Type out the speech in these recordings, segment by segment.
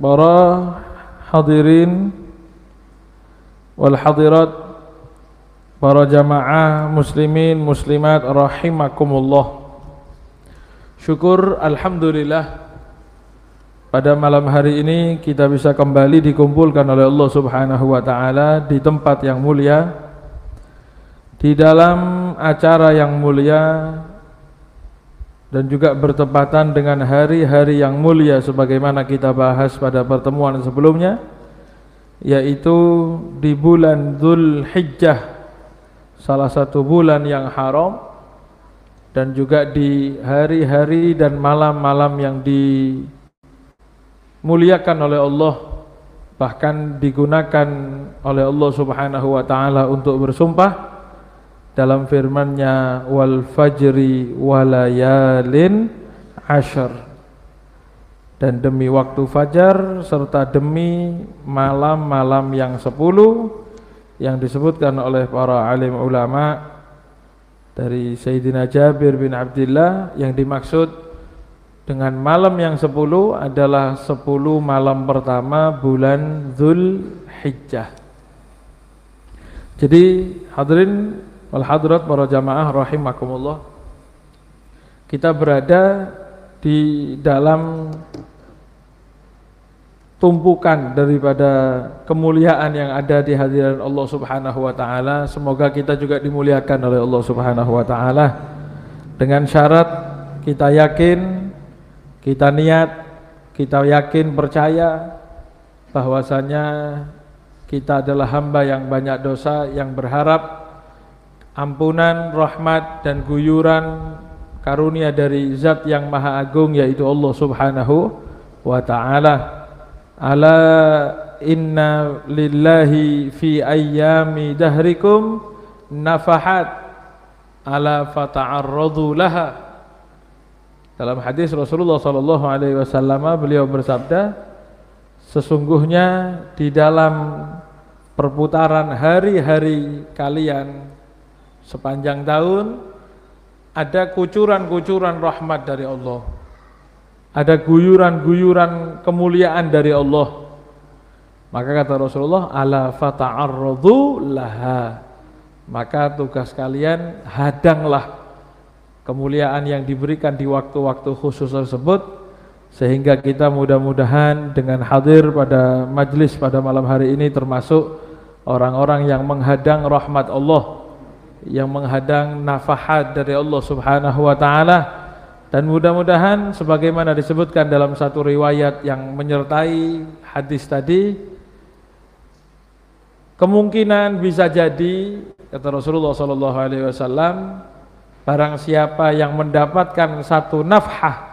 para hadirin wal hadirat para jamaah muslimin muslimat rahimakumullah. Syukur alhamdulillah pada malam hari ini kita bisa kembali dikumpulkan oleh Allah Subhanahu wa taala di tempat yang mulia di dalam acara yang mulia dan juga bertepatan dengan hari-hari yang mulia sebagaimana kita bahas pada pertemuan sebelumnya yaitu di bulan Dhul Hijjah salah satu bulan yang haram dan juga di hari-hari dan malam-malam yang dimuliakan oleh Allah bahkan digunakan oleh Allah Subhanahu wa taala untuk bersumpah dalam firman-Nya wal fajri walayalin ashar dan demi waktu fajar serta demi malam-malam yang sepuluh yang disebutkan oleh para alim ulama dari Sayyidina Jabir bin Abdullah yang dimaksud dengan malam yang sepuluh adalah sepuluh malam pertama bulan Dhul Hijjah. Jadi hadirin wal hadrat para jamaah rahimakumullah. Kita berada di dalam tumpukan daripada kemuliaan yang ada di hadiran Allah Subhanahu wa taala. Semoga kita juga dimuliakan oleh Allah Subhanahu wa taala. Dengan syarat kita yakin kita niat kita yakin percaya bahwasanya kita adalah hamba yang banyak dosa yang berharap ampunan, rahmat dan guyuran karunia dari zat yang maha agung yaitu Allah subhanahu wa ta'ala. Ala inna lillahi fi ayyami dahrikum nafahat. Ala fata'arradu laha. Dalam hadis Rasulullah sallallahu alaihi wasallam beliau bersabda sesungguhnya di dalam perputaran hari-hari kalian sepanjang tahun ada kucuran-kucuran rahmat dari Allah. Ada guyuran-guyuran kemuliaan dari Allah. Maka kata Rasulullah ala fata'arradu laha. Maka tugas kalian hadanglah kemuliaan yang diberikan di waktu-waktu khusus tersebut sehingga kita mudah-mudahan dengan hadir pada majlis pada malam hari ini termasuk orang-orang yang menghadang rahmat Allah yang menghadang nafahat dari Allah Subhanahu wa taala. Dan mudah-mudahan sebagaimana disebutkan dalam satu riwayat yang menyertai hadis tadi kemungkinan bisa jadi kata Rasulullah sallallahu alaihi wasallam barang siapa yang mendapatkan satu nafhah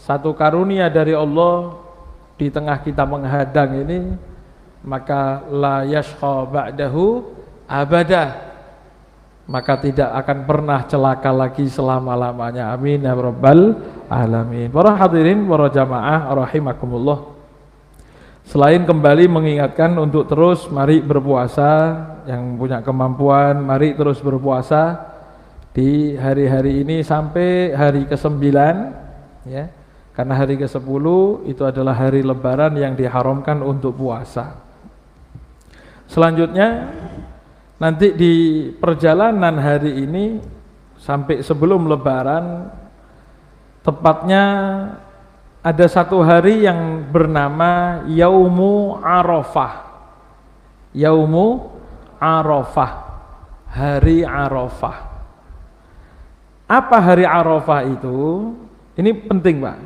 satu karunia dari Allah di tengah kita menghadang ini maka la yashqa ba'dahu abada maka tidak akan pernah celaka lagi selama-lamanya. Amin ya rabbal alamin. Para hadirin, para jamaah rahimakumullah. Selain kembali mengingatkan untuk terus mari berpuasa yang punya kemampuan mari terus berpuasa di hari-hari ini sampai hari ke-9 ya. Karena hari ke-10 itu adalah hari lebaran yang diharamkan untuk puasa. Selanjutnya Nanti di perjalanan hari ini sampai sebelum lebaran tepatnya ada satu hari yang bernama Yaumu Arafah. Yaumu Arafah. Hari Arafah. Apa hari Arafah itu? Ini penting, Pak.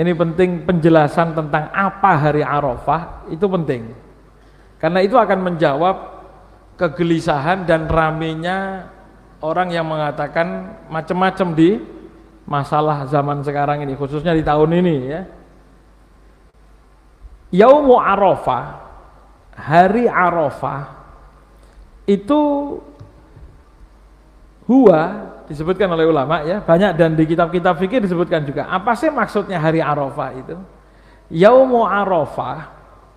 Ini penting penjelasan tentang apa hari Arafah itu penting. Karena itu akan menjawab kegelisahan dan ramenya orang yang mengatakan macam-macam di masalah zaman sekarang ini khususnya di tahun ini ya. Yaumu Arafah hari Arafah itu huwa disebutkan oleh ulama ya banyak dan di kitab-kitab fikih disebutkan juga. Apa sih maksudnya hari Arafah itu? Yaumu Arafah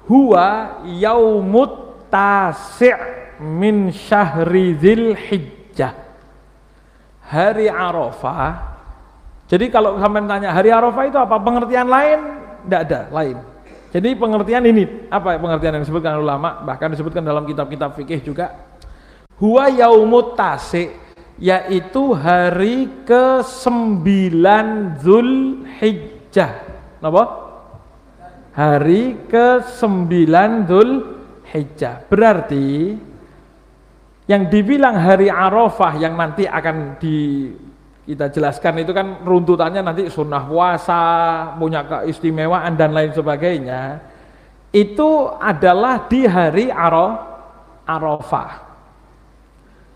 huwa yaumut tasi' min syahri hijjah hari Arafah jadi kalau sampai tanya hari Arafah itu apa pengertian lain tidak ada lain Jadi pengertian ini apa pengertian yang disebutkan ulama bahkan disebutkan dalam kitab-kitab fikih juga huwa yaumut tasik yaitu hari ke-9 Zulhijjah. Napa? Hari ke-9 Zulhijjah. Berarti yang dibilang hari Arafah yang nanti akan di kita jelaskan itu kan runtutannya nanti sunnah puasa, punya keistimewaan dan lain sebagainya. Itu adalah di hari Arafah.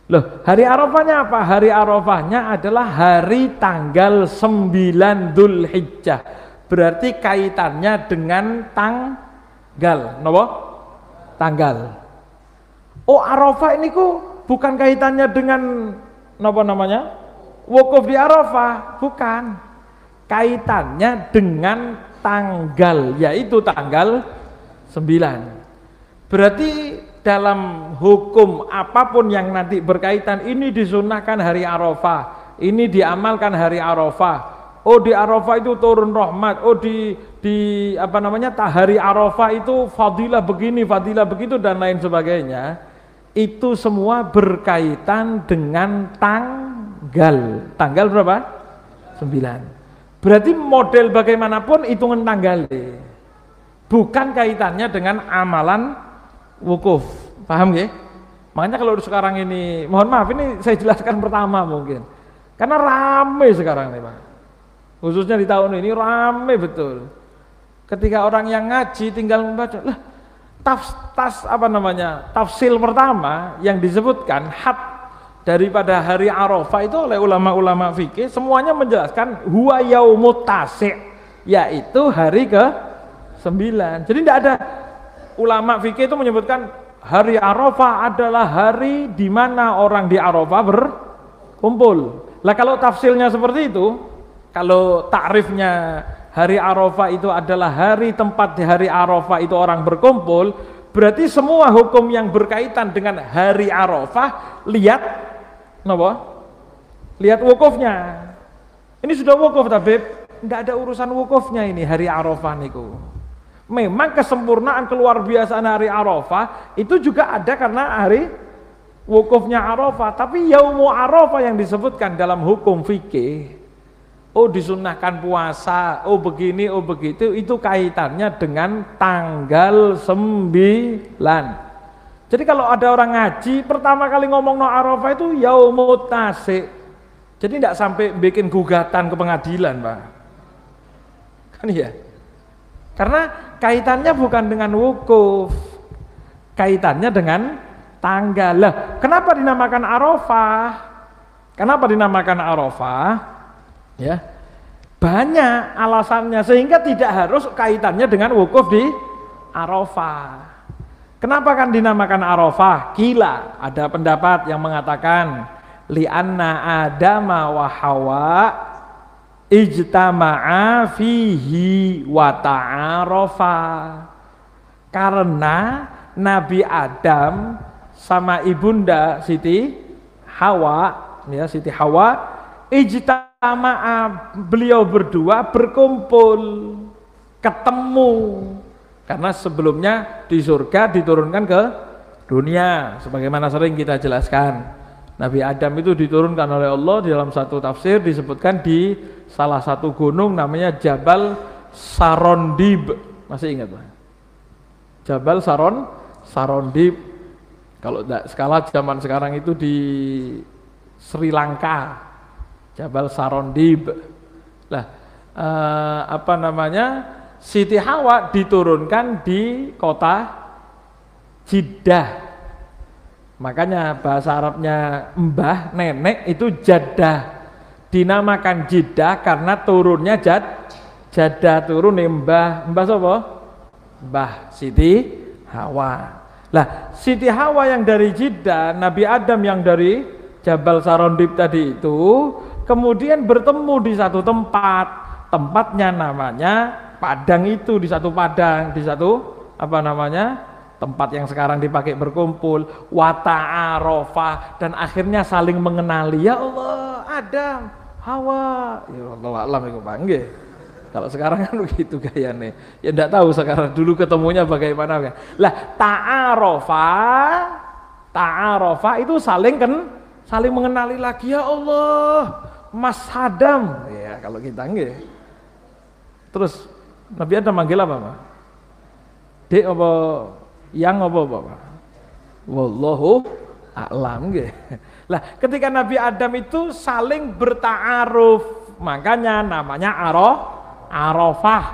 Loh, hari Arafahnya apa? Hari Arafahnya adalah hari tanggal 9 Dhul Hijjah. Berarti kaitannya dengan tanggal. Kenapa? Tanggal. Oh Arafah ini kok bukan kaitannya dengan apa namanya? wukuf di Arafah, bukan. Kaitannya dengan tanggal, yaitu tanggal 9. Berarti dalam hukum apa pun yang nanti berkaitan ini disunahkan hari Arafah, ini diamalkan hari Arafah. Oh di Arafah itu turun rahmat, oh di di apa namanya hari Arafah itu fadilah begini, fadilah begitu dan lain sebagainya. Itu semua berkaitan dengan tang tanggal. Tanggal berapa? 9. Berarti model bagaimanapun hitungan tanggal. Bukan kaitannya dengan amalan wukuf. Paham ya? Makanya kalau sekarang ini, mohon maaf ini saya jelaskan pertama mungkin. Karena rame sekarang nih Pak. Khususnya di tahun ini rame betul. Ketika orang yang ngaji tinggal membaca, lah tafs, tas apa namanya tafsil pertama yang disebutkan hat daripada hari Arafah itu oleh ulama-ulama fikih semuanya menjelaskan huwa yaitu hari ke 9. Jadi tidak ada ulama fikih itu menyebutkan hari Arafah adalah hari di mana orang di Arafah berkumpul. Lah kalau tafsirnya seperti itu, kalau takrifnya hari Arafah itu adalah hari tempat di hari Arafah itu orang berkumpul, berarti semua hukum yang berkaitan dengan hari Arafah lihat Kenapa? Lihat wukufnya. Ini sudah wukuf Tabib, enggak ada urusan wukufnya ini hari Arafah niku. Memang kesempurnaan keluar biasa hari Arafah itu juga ada karena hari wukufnya Arafah, tapi yaumu Arafah yang disebutkan dalam hukum fikih oh disunahkan puasa, oh begini, oh begitu, itu kaitannya dengan tanggal 9. Jadi kalau ada orang ngaji, pertama kali ngomong no Arafah itu yaumut tasik. Jadi tidak sampai bikin gugatan ke pengadilan, Pak. Kan iya? Karena kaitannya bukan dengan wukuf. Kaitannya dengan tanggal. Lah, kenapa dinamakan Arafah? Kenapa dinamakan Arafah? Ya. Banyak alasannya sehingga tidak harus kaitannya dengan wukuf di Arafah. Kenapa kan dinamakan Arafah? Kila, ada pendapat yang mengatakan li'anna Adama wa Hawa ijtama'a fihi wa ta'arafa. Karena Nabi Adam sama ibunda Siti Hawa, ya Siti Hawa ijtama'a beliau berdua berkumpul ketemu karena sebelumnya di surga diturunkan ke dunia sebagaimana sering kita jelaskan. Nabi Adam itu diturunkan oleh Allah dalam satu tafsir disebutkan di salah satu gunung namanya Jabal Sarondib. Masih ingat Pak? Jabal Saron Sarondib. Kalau skala zaman sekarang itu di Sri Lanka. Jabal Sarondib. Lah eh, apa namanya? Siti Hawa diturunkan di kota Jeddah. Makanya bahasa Arabnya mbah, nenek itu jadah. Dinamakan Jeddah karena turunnya jad, jadah turun nih mbah. Mbah siapa? Mbah Siti Hawa. Lah, Siti Hawa yang dari Jeddah, Nabi Adam yang dari Jabal Sarondib tadi itu kemudian bertemu di satu tempat. Tempatnya namanya padang itu di satu padang, di satu apa namanya? tempat yang sekarang dipakai berkumpul, wata'arofah dan akhirnya saling mengenali. Ya Allah, Adam, Hawa. Ya Allah alam itu panggil. Kalau sekarang kan begitu gayanya. Ya enggak tahu sekarang dulu ketemunya bagaimana. Lah ta'arofa ta'arofa itu saling kan saling mengenali lagi ya Allah. Mas Hadam. Ya kalau kita nggih. Terus Nabi Adam manggil apa, Pak? Dek apa yang apa, Pak? Wallahu a'lam nggih. Lah, ketika Nabi Adam itu saling bertaaruf, makanya namanya aroh, arafah.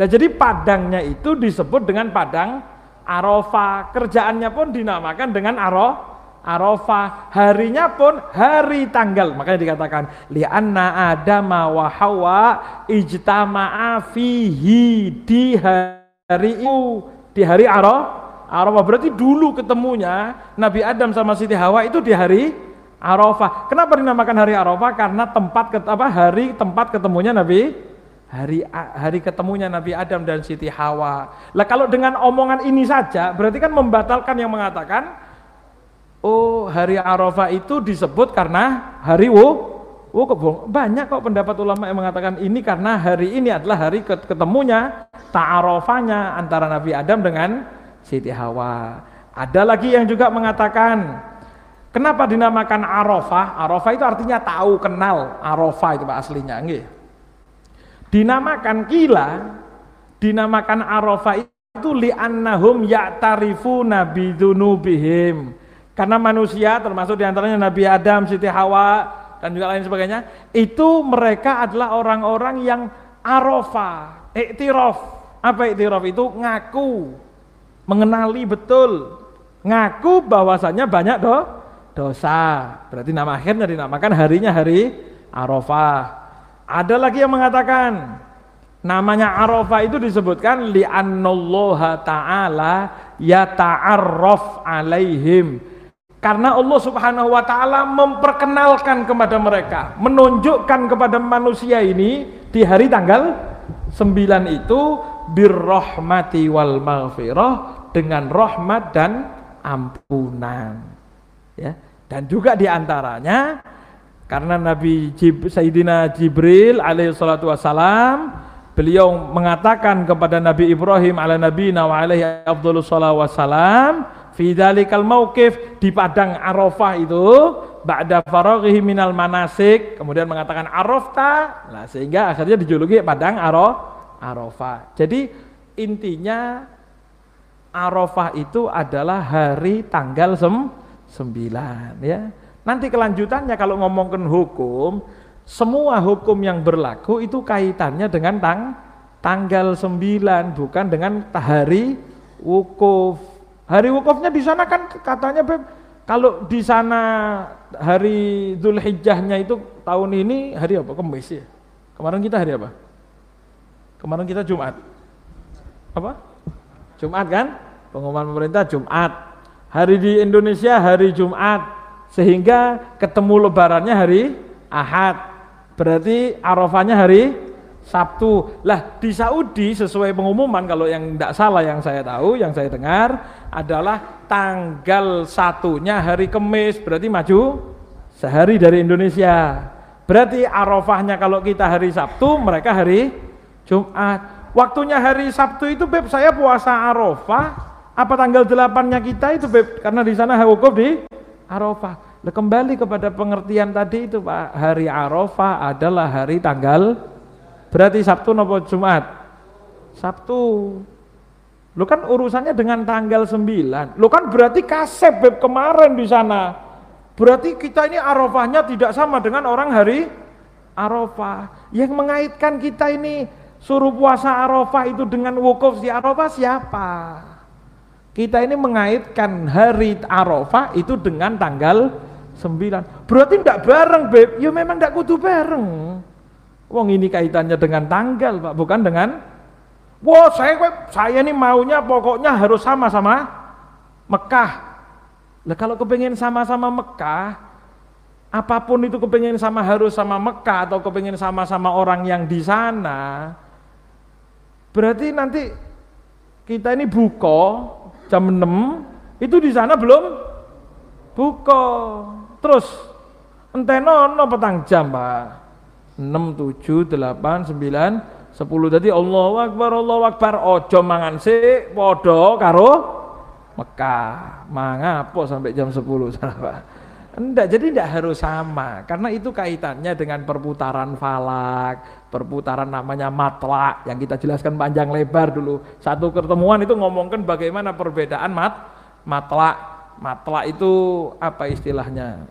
Dan jadi padangnya itu disebut dengan padang arafah. Kerjaannya pun dinamakan dengan aroh, arafah. Harinya pun hari tanggal. Makanya dikatakan li'anna adama wa hawa ijtama'a fihi di hari itu di hari arafah Arafah berarti dulu ketemunya Nabi Adam sama Siti Hawa itu di hari Arafah. Kenapa dinamakan hari Arafah? Karena tempat apa hari tempat ketemunya Nabi hari hari ketemunya Nabi Adam dan Siti Hawa. Lah kalau dengan omongan ini saja berarti kan membatalkan yang mengatakan oh hari Arafah itu disebut karena hari wu wukuf. Banyak kok pendapat ulama yang mengatakan ini karena hari ini adalah hari ketemunya ta'arofanya antara Nabi Adam dengan Siti Hawa. Ada lagi yang juga mengatakan Kenapa dinamakan Arafah? Arafah itu artinya tahu, kenal. Arafah itu Pak aslinya, nggih. Dinamakan kila, dinamakan Arafah itu li'annahum ya'tarifuna bidunubihim. Karena manusia termasuk di antaranya Nabi Adam, Siti Hawa dan juga lain sebagainya, itu mereka adalah orang-orang yang Arafah, iktiraf. Apa iktiraf itu? Ngaku, mengenali betul, ngaku bahwasanya banyak doh dosa. Berarti nama akhirnya dinamakan harinya hari Arafah. Ada lagi yang mengatakan namanya Arafah itu disebutkan li'annallaha ta'ala yata'arraf alaihim. Karena Allah Subhanahu wa taala memperkenalkan kepada mereka, menunjukkan kepada manusia ini di hari tanggal 9 itu birrahmati wal maghfirah dengan rahmat dan ampunan. Ya. Dan juga di antaranya karena Nabi Jib, Sayyidina Jibril alaihi salatu wassalam beliau mengatakan kepada Nabi Ibrahim ala Nabi wa alaihi wassalam fi dzalikal mauqif di padang Arafah itu ba'da faraghihi minal manasik kemudian mengatakan arafta nah sehingga akhirnya dijuluki padang Arafah jadi intinya Arafah itu adalah hari tanggal sem sembilan ya. Nanti kelanjutannya kalau ngomongkan hukum, semua hukum yang berlaku itu kaitannya dengan tang tanggal sembilan bukan dengan hari wukuf. Hari wukufnya di sana kan katanya Beb, kalau di sana hari Zulhijjahnya itu tahun ini hari apa? Kamis ya. Kemarin kita hari apa? Kemarin kita Jumat. Apa? Jumat kan? Pengumuman pemerintah Jumat. Hari di Indonesia hari Jumat, sehingga ketemu lebarannya hari Ahad. Berarti Arafahnya hari Sabtu. Lah di Saudi sesuai pengumuman kalau yang tidak salah yang saya tahu, yang saya dengar adalah tanggal satunya hari Kemis, berarti maju sehari dari Indonesia. Berarti Arafahnya kalau kita hari Sabtu, mereka hari Jumat. Waktunya hari Sabtu itu Beb saya puasa Arafah apa tanggal delapannya kita itu Beb? Karena di sana wukuf di Arafah. Kembali kepada pengertian tadi itu Pak, hari Arafah adalah hari tanggal berarti Sabtu nopo Jumat? Sabtu. Lu kan urusannya dengan tanggal 9. Lu kan berarti kasep Beb kemarin di sana. Berarti kita ini Arafahnya tidak sama dengan orang hari Arafah. Yang mengaitkan kita ini suruh puasa Arafah itu dengan wukuf di Arafah siapa? Kita ini mengaitkan hari Arafah itu dengan tanggal 9. Berarti tidak bareng, Beb. Ya memang tidak kudu bareng. Wong ini kaitannya dengan tanggal, Pak, bukan dengan Wah, saya saya ini maunya pokoknya harus sama-sama Mekah. Lah kalau kepengen sama-sama Mekah, apa pun itu kepengen sama harus sama Mekah atau kepengen sama-sama orang yang di sana, berarti nanti kita ini buko jam 6 itu di sana belum buka terus enteno no petang jam pak 6, 7, 8, 9, 10 jadi Allahu Akbar Allahu Akbar ojo mangan sik padha karo Mekah mangapo sampai jam 10 sahabat Enggak, jadi tidak harus sama karena itu kaitannya dengan perputaran falak, perputaran namanya matlak yang kita jelaskan panjang lebar dulu. Satu pertemuan itu ngomongkan bagaimana perbedaan mat matlak. Matlak itu apa istilahnya?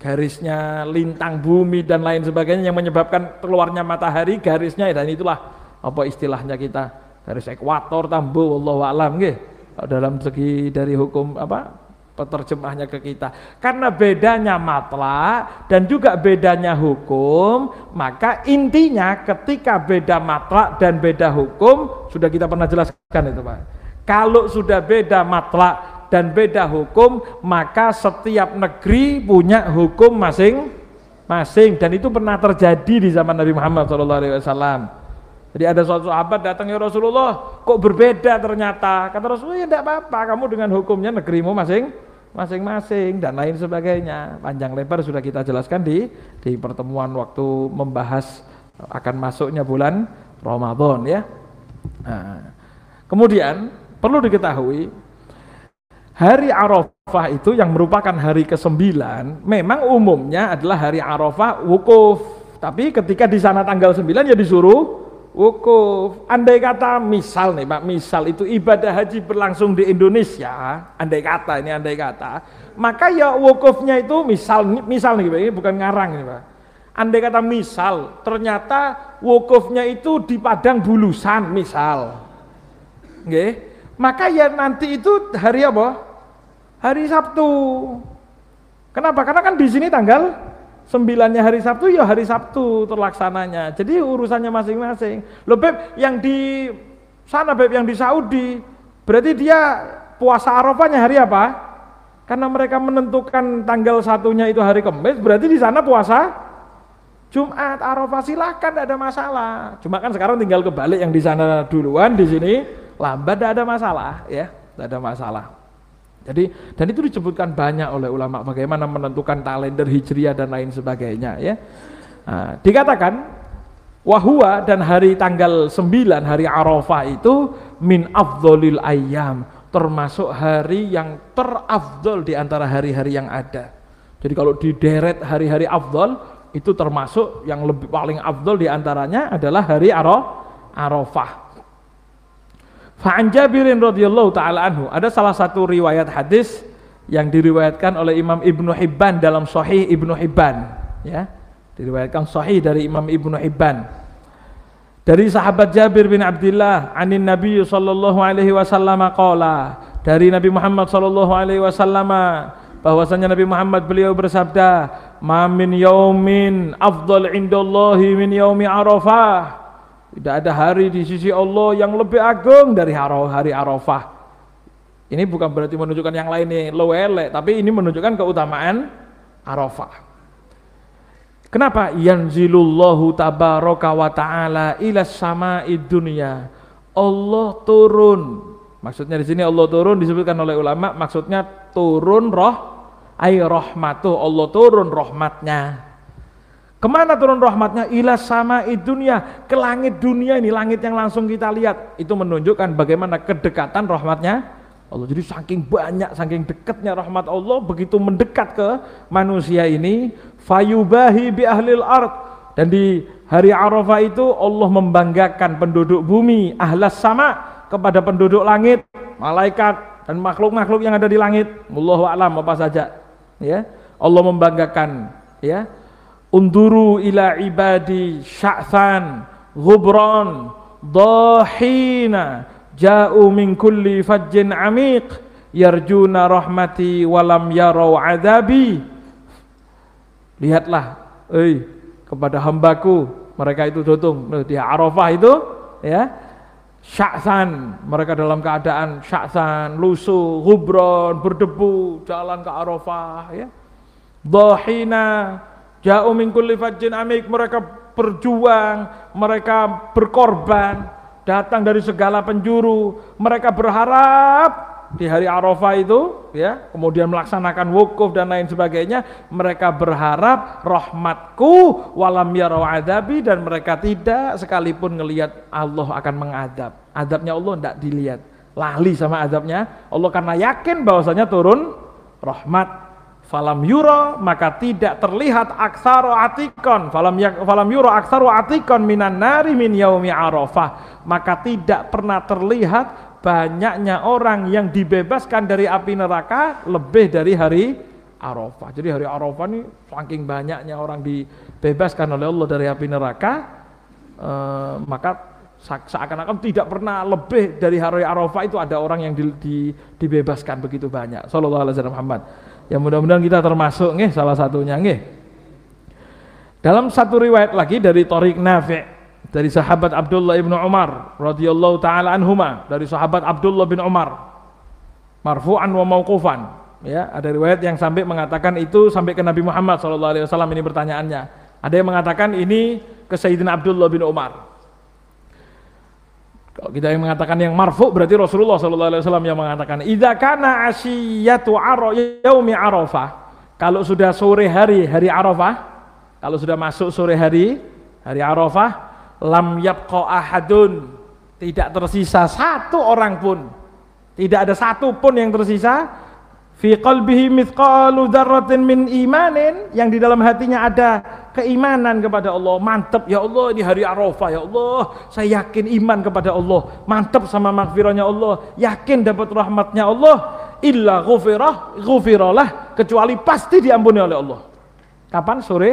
Garisnya lintang bumi dan lain sebagainya yang menyebabkan keluarnya matahari garisnya dan itulah apa istilahnya kita garis ekuator tambu wallahu alam nggih. Dalam segi dari hukum apa peterjemahnya ke kita. Karena bedanya matla dan juga bedanya hukum, maka intinya ketika beda matla dan beda hukum, sudah kita pernah jelaskan itu Pak. Kalau sudah beda matla dan beda hukum, maka setiap negeri punya hukum masing-masing dan itu pernah terjadi di zaman Nabi Muhammad SAW. Jadi ada suatu sahabat datang ya Rasulullah, kok berbeda ternyata. Kata Rasulullah, ya tidak apa-apa, kamu dengan hukumnya negerimu masing masing-masing dan lain sebagainya. Panjang lebar sudah kita jelaskan di di pertemuan waktu membahas akan masuknya bulan Ramadan ya. Nah, kemudian perlu diketahui hari Arafah itu yang merupakan hari ke-9 memang umumnya adalah hari Arafah wukuf. Tapi ketika di sana tanggal 9 ya disuruh wukuf. Andai kata misal nih Pak, misal itu ibadah haji berlangsung di Indonesia, andai kata ini andai kata, maka ya wukufnya itu misal misal nih Pak, ini bukan ngarang ini Pak. Andai kata misal, ternyata wukufnya itu di Padang Bulusan misal. Nggih. Maka ya nanti itu hari apa? Hari Sabtu. Kenapa? Karena kan di sini tanggal sembilannya hari Sabtu ya hari Sabtu terlaksananya. Jadi urusannya masing-masing. Loh Beb, yang di sana Beb, yang di Saudi, berarti dia puasa Arafahnya hari apa? Karena mereka menentukan tanggal satunya itu hari Kamis, berarti di sana puasa Jumat, Arafah silahkan, tidak ada masalah. Cuma kan sekarang tinggal kebalik yang di sana duluan, di sini lambat, tidak ada masalah, ya, tidak ada masalah. Jadi dan itu disebutkan banyak oleh ulama bagaimana menentukan kalender hijriah dan lain sebagainya ya. Nah, dikatakan wahwa dan hari tanggal 9 hari Arafah itu min afdolil ayam termasuk hari yang terafdol di antara hari-hari yang ada. Jadi kalau di deret hari-hari afdol itu termasuk yang lebih paling afdol di antaranya adalah hari Arafah. Fa'an Jabirin radhiyallahu taala anhu, ada salah satu riwayat hadis yang diriwayatkan oleh Imam Ibnu Hibban dalam Sahih Ibnu Hibban, ya. Diriwayatkan sahih dari Imam Ibnu Hibban. Dari sahabat Jabir bin Abdullah, anin Nabi sallallahu alaihi wasallam qala, dari Nabi Muhammad sallallahu alaihi wasallam bahwasanya Nabi Muhammad beliau bersabda, "Ma min yaumin afdal indallahi min yaumi Arafah." Tidak ada hari di sisi Allah yang lebih agung dari hari Arafah. Ini bukan berarti menunjukkan yang lain nih tapi ini menunjukkan keutamaan Arafah. Kenapa? Yanzilullahu tabaraka wa ta'ala ila sama'i dunia. Allah turun. Maksudnya di sini Allah turun disebutkan oleh ulama, maksudnya turun roh ay rahmatuh. Allah turun rahmatnya. Ke mana turun rahmatnya? Ila sama dunia, ke langit dunia ini, langit yang langsung kita lihat. Itu menunjukkan bagaimana kedekatan rahmatnya Allah. Jadi saking banyak, saking dekatnya rahmat Allah, begitu mendekat ke manusia ini, fayubahi bi ahlil ard. Dan di hari Arafah itu Allah membanggakan penduduk bumi, ahlas sama kepada penduduk langit, malaikat dan makhluk-makhluk yang ada di langit. Wallahu alam apa saja. Ya, Allah membanggakan ya Unduru ila ibadi sya'than ghubran dahina ja'u min kulli fajjin amiq yarjuna rahmati walam yarau adabi. Lihatlah eh kepada hambaku mereka itu tutung di Arafah itu ya. Sya'than mereka dalam keadaan sya'than lusuh hubron berdebu jalan ke Arafah ya. Dahina Jauh min kulli fajjin amik, mereka berjuang, mereka berkorban, datang dari segala penjuru, mereka berharap di hari Arafah itu ya kemudian melaksanakan wukuf dan lain sebagainya mereka berharap rahmatku walam yarau adabi dan mereka tidak sekalipun ngelihat Allah akan mengadab. Adabnya Allah tidak dilihat. Lali sama adabnya. Allah karena yakin bahwasanya turun rahmat falam yuro maka tidak terlihat aksaro atikon falam yak, falam yuro aksaro atikon minan nari min yaumi arafah maka tidak pernah terlihat banyaknya orang yang dibebaskan dari api neraka lebih dari hari Arafah. Jadi hari Arafah ini saking banyaknya orang dibebaskan oleh Allah dari api neraka, eh, maka seakan-akan tidak pernah lebih dari hari Arafah itu ada orang yang di, di, dibebaskan begitu banyak. Sallallahu alaihi wasallam Muhammad. Ya mudah-mudahan kita termasuk nih salah satunya nih. Dalam satu riwayat lagi dari Tariq Nafi' dari sahabat Abdullah ibnu Umar radhiyallahu taala anhuma dari sahabat Abdullah bin Umar. Marfu'an wa mauqufan ya ada riwayat yang sampai mengatakan itu sampai ke Nabi Muhammad sallallahu alaihi wasallam ini pertanyaannya. Ada yang mengatakan ini ke Sayyidina Abdullah bin Umar kalau kita yang mengatakan yang marfu berarti Rasulullah sallallahu alaihi wasallam yang mengatakan idza kana asyiyatu yaumi arafah. Kalau sudah sore hari hari Arafah, kalau sudah masuk sore hari hari Arafah, lam yabqa ahadun. Tidak tersisa satu orang pun. Tidak ada satu pun yang tersisa fi qalbihi mithqalu dzarratin min imanin yang di dalam hatinya ada keimanan kepada Allah. Mantap ya Allah ini hari Arafah ya Allah. Saya yakin iman kepada Allah. Mantap sama makfirahnya Allah. Yakin dapat rahmatnya Allah. Illa ghufirah ghufiralah. Kecuali pasti diampuni oleh Allah. Kapan? Sore?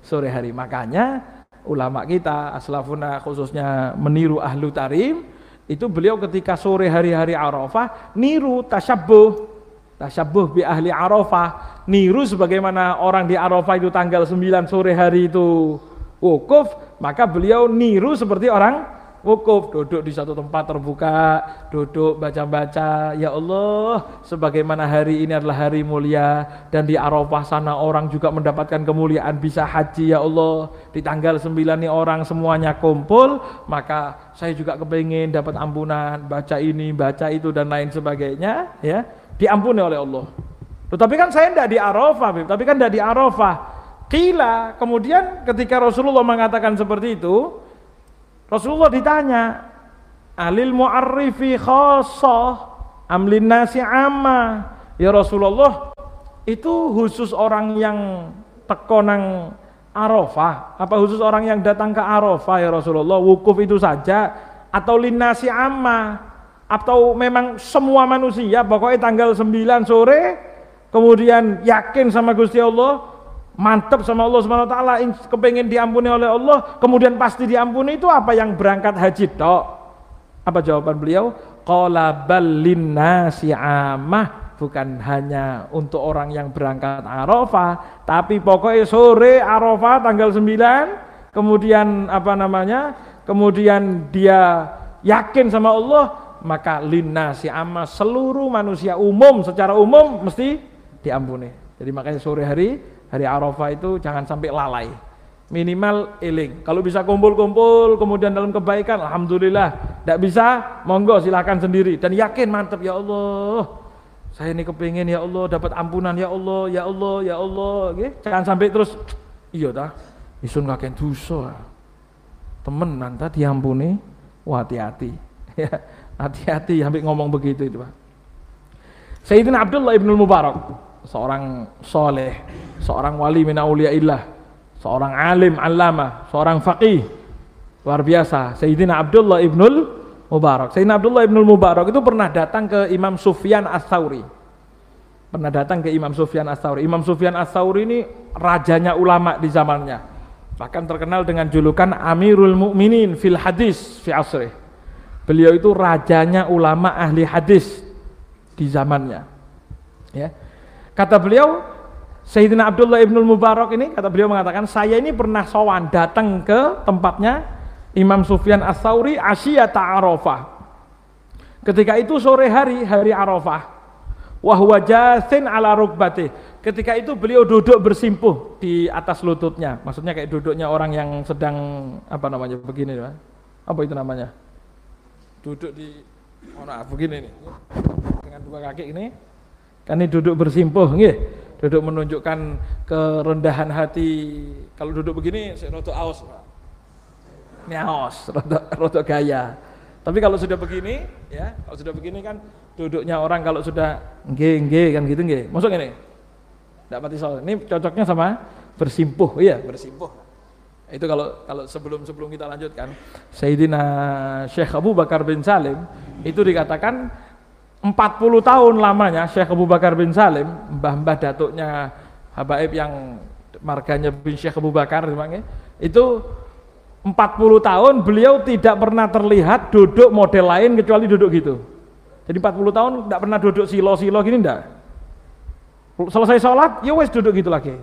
Sore hari. Makanya ulama kita aslafuna khususnya meniru ahlu tarim itu beliau ketika sore hari-hari Arafah niru tasyabbuh Tasyabuh bi ahli Arafah, niru sebagaimana orang di Arafah itu tanggal 9 sore hari itu wukuf, maka beliau niru seperti orang wukuf, duduk di satu tempat terbuka, duduk baca-baca, ya Allah, sebagaimana hari ini adalah hari mulia dan di Arafah sana orang juga mendapatkan kemuliaan bisa haji ya Allah. Di tanggal 9 ini orang semuanya kumpul, maka saya juga kepingin dapat ampunan, baca ini, baca itu dan lain sebagainya, ya diampuni oleh Allah. Tetapi kan saya tidak di Arafah, tapi kan tidak di Arafah. Kila, kemudian ketika Rasulullah mengatakan seperti itu, Rasulullah ditanya, Alil mu'arrifi khasah, amlin nasi amma. Ya Rasulullah, itu khusus orang yang tekonang Arafah, apa khusus orang yang datang ke Arafah ya Rasulullah, wukuf itu saja, atau linasi amma, atau memang semua manusia pokoknya tanggal 9 sore kemudian yakin sama Gusti Allah mantap sama Allah Subhanahu wa taala kepengen diampuni oleh Allah kemudian pasti diampuni itu apa yang berangkat haji tok? Apa jawaban beliau? Qala amah. Bukan hanya untuk orang yang berangkat Arafah tapi pokoknya sore Arafah tanggal 9 kemudian apa namanya kemudian dia yakin sama Allah maka lina si amma seluruh manusia umum secara umum mesti diampuni. Jadi makanya sore hari hari Arafah itu jangan sampai lalai. Minimal eling. Kalau bisa kumpul-kumpul kemudian dalam kebaikan alhamdulillah. Tidak bisa monggo silahkan sendiri dan yakin mantap ya Allah. Saya ini kepingin ya Allah dapat ampunan ya Allah, ya Allah, ya Allah. Jangan sampai terus iya dah isun kakek dosa. Temen nanti diampuni, hati-hati. Ya. Hati-hati sampai ngomong begitu itu Pak. Sayyidina Abdullah ibn Mubarak, seorang soleh, seorang wali min seorang alim alama, seorang faqih, luar biasa. Sayyidina Abdullah ibn Mubarak. Sayyidina Abdullah ibn Mubarak itu pernah datang ke Imam Sufyan As-Sauri. Pernah datang ke Imam Sufyan As-Sauri. Imam Sufyan As-Sauri ini rajanya ulama di zamannya. Bahkan terkenal dengan julukan Amirul Mukminin fil hadis fi asrih. Beliau itu rajanya ulama ahli hadis di zamannya. Ya. Kata beliau, Sayyidina Abdullah ibn Mubarak ini, kata beliau mengatakan, saya ini pernah sowan datang ke tempatnya Imam Sufyan As-Sauri Asyata Arafah. Ketika itu sore hari, hari Arafah. Wahwa jasin ala rukbatih. Ketika itu beliau duduk bersimpuh di atas lututnya. Maksudnya kayak duduknya orang yang sedang, apa namanya, begini. Apa itu namanya? Duduk di mana begini nih dengan dua kaki ini. Kan ini duduk bersimpuh, nggih. Duduk menunjukkan kerendahan hati. Kalau duduk begini, saya roto aus, Pak. Ini aus, roto, roto gaya. Tapi kalau sudah begini, ya, kalau sudah begini kan duduknya orang kalau sudah nggih nggih kan gitu nggih. Masuk ini? Tidak mati soal. Ini cocoknya sama bersimpuh, iya, bersimpuh. Itu kalau kalau sebelum sebelum kita lanjutkan, Sayyidina Syekh Abu Bakar bin Salim itu dikatakan 40 tahun lamanya Syekh Abu Bakar bin Salim, mbah-mbah datuknya Habaib yang marganya bin Syekh Abu Bakar itu 40 tahun beliau tidak pernah terlihat duduk model lain kecuali duduk gitu. Jadi 40 tahun tidak pernah duduk silo-silo gini enggak. Selesai sholat, ya wes duduk gitu lagi.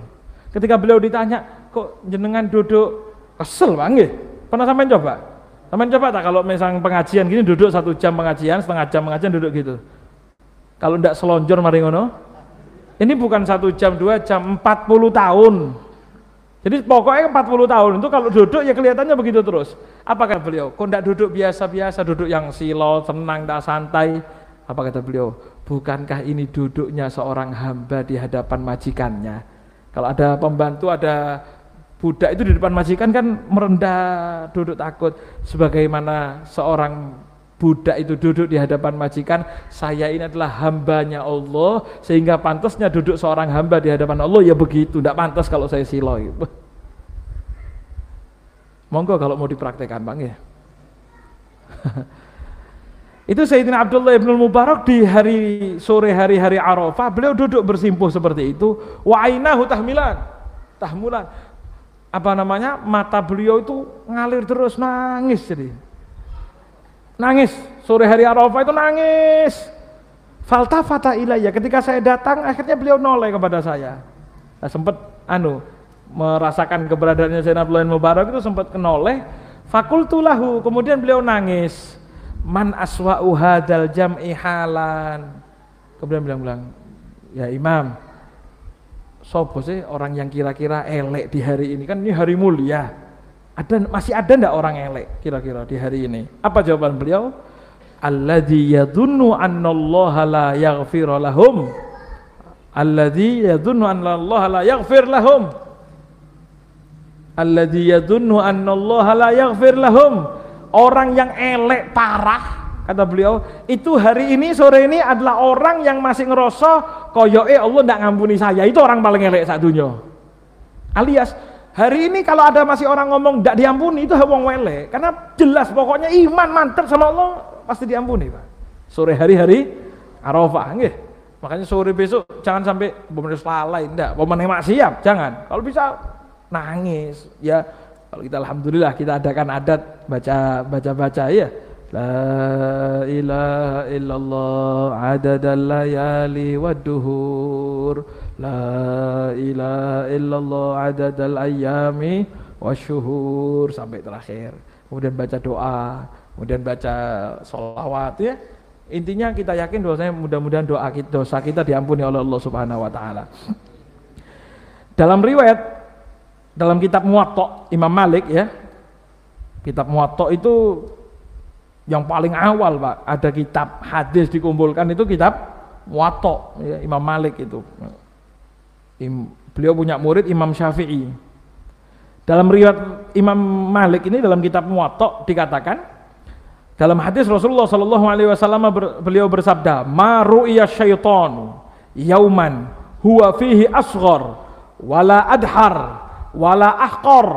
Ketika beliau ditanya, kok jenengan duduk kesel bang Pernah sampai coba? Sampai coba tak kalau misalnya pengajian gini duduk satu jam pengajian, setengah jam pengajian duduk gitu. Kalau tidak selonjor mari ngono. Ini bukan satu jam, dua jam, 40 tahun. Jadi pokoknya 40 tahun itu kalau duduk ya kelihatannya begitu terus. Apa kata beliau? Kok tidak duduk biasa-biasa, duduk yang silo, tenang, tak santai. Apa kata beliau? Bukankah ini duduknya seorang hamba di hadapan majikannya? Kalau ada pembantu, ada budak itu di depan majikan kan merendah, duduk takut. Sebagaimana seorang budak itu duduk di hadapan majikan, saya ini adalah hambanya Allah, sehingga pantasnya duduk seorang hamba di hadapan Allah, ya begitu, tidak pantas kalau saya silo. Gitu. Monggo kalau mau dipraktekkan bang ya. itu Sayyidina Abdullah ibn Mubarak di hari sore hari-hari Arafah, beliau duduk bersimpuh seperti itu, wa'inahu tahmilan, tahmulan, apa namanya, mata beliau itu ngalir terus, nangis jadi Nangis. Sore hari Arafah itu nangis. Falta fata ilayya. Ketika saya datang, akhirnya beliau noleh kepada saya. Nah, sempat anu merasakan keberadaannya Sayyidina Abdullah Mubarak itu sempat kenoleh. Fakultulahu. Kemudian beliau nangis. Man aswa'u hadal jam'i halan. Kemudian beliau bilang, ya Imam, sopo sih orang yang kira-kira elek di hari ini kan ini hari mulia ada masih ada ndak orang elek kira-kira di hari ini? Apa jawaban beliau? Alladzi yadhunnu annallaha la yaghfir lahum. Alladzi yadhunnu annallaha la yaghfir lahum. Alladzi yadhunnu annallaha la yaghfir lahum. Orang yang elek parah kata beliau itu hari ini sore ini adalah orang yang masih ngerasa koyoke Allah ndak ngampuni saya itu orang paling elek saat dunia alias Hari ini kalau ada masih orang ngomong tidak diampuni itu wong wele karena jelas pokoknya iman mantap sama Allah pasti diampuni Pak. Sore hari-hari Arafah nggih. Makanya sore besok jangan sampai benar lalai ndak, pemenang siap jangan. Kalau bisa nangis ya kalau kita alhamdulillah kita adakan adat baca baca baca ya La ilaha illallah adadal layali wad duhur La ilaha illallah adadal ayami wasyuhur sampai terakhir. Kemudian baca doa, kemudian baca sholawat ya. Intinya kita yakin dosanya mudah-mudahan doa kita, dosa kita diampuni oleh Allah Subhanahu wa taala. Dalam riwayat dalam kitab Muwatta Imam Malik ya. Kitab Muwatta itu yang paling awal, Pak. Ada kitab hadis dikumpulkan itu kitab Muwatta ya, Imam Malik itu beliau punya murid Imam Syafi'i. Dalam riwayat Imam Malik ini dalam kitab Muwatta dikatakan dalam hadis Rasulullah Shallallahu Alaihi Wasallam beliau bersabda, "Ma ru'ya syaitan yauman huwa fihi asghar wala adhar wala ahqar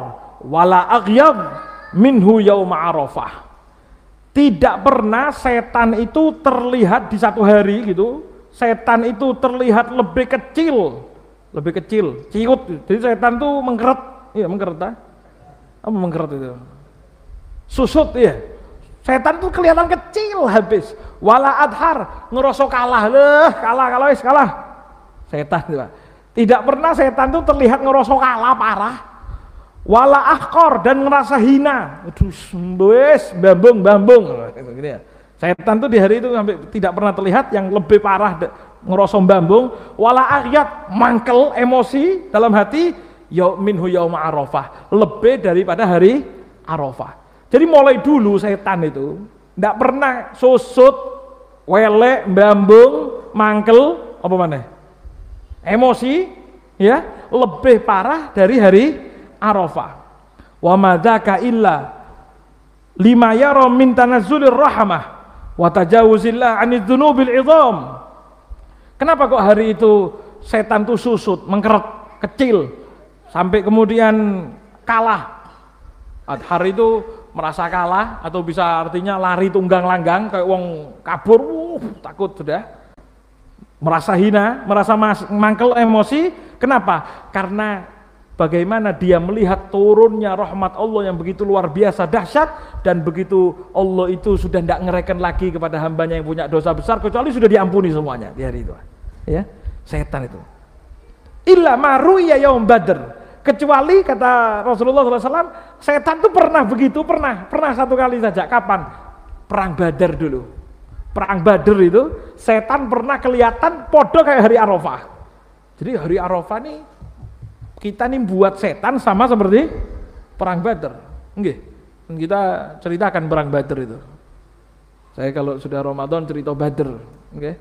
wala aghyab minhu yauma arafah." Tidak pernah setan itu terlihat di satu hari gitu, setan itu terlihat lebih kecil lebih kecil, ciut. Jadi setan tuh mengkeret, iya mengkeret ah. Apa mengkeret itu? Susut ya. Setan tuh kelihatan kecil habis. Wala adhar, ngerosok kalah, leh, kalah, kalah, kalah. Setan. Tidak pernah setan tuh terlihat ngerosok kalah parah. Wala ahkor dan ngerasa hina. Aduh, wis bambung, bambung. Gitu ya. Setan tuh di hari itu sampai tidak pernah terlihat yang lebih parah ngerosom bambung wala ayat mangkel emosi dalam hati minhu yauma arafah lebih daripada hari arafah jadi mulai dulu setan itu tidak pernah susut welek bambung mangkel apa mana? Emosi ya lebih parah dari hari Arafah. Wa madzaka illa lima yara min tanazzulir rahmah wa tajawuzillah 'anil dzunubil 'idham. Kenapa kok hari itu setan tuh susut, mengkeret, kecil sampai kemudian kalah. Hari itu merasa kalah atau bisa artinya lari tunggang langgang kayak wong kabur, uh, takut sudah. Merasa hina, merasa mangkel emosi. Kenapa? Karena bagaimana dia melihat turunnya rahmat Allah yang begitu luar biasa dahsyat dan begitu Allah itu sudah tidak ngereken lagi kepada hambanya yang punya dosa besar kecuali sudah diampuni semuanya di hari itu. Ya setan itu. Illa maru ya yaum badr. Kecuali kata Rasulullah SAW setan itu pernah begitu pernah pernah satu kali saja. Kapan? Perang badar dulu. Perang badar itu setan pernah kelihatan podo kayak hari arafah. Jadi hari arafah nih kita nih buat setan sama seperti perang Badar. Nggih. Kita ceritakan perang Badar itu. Saya kalau sudah Ramadan cerita Badar, nggih.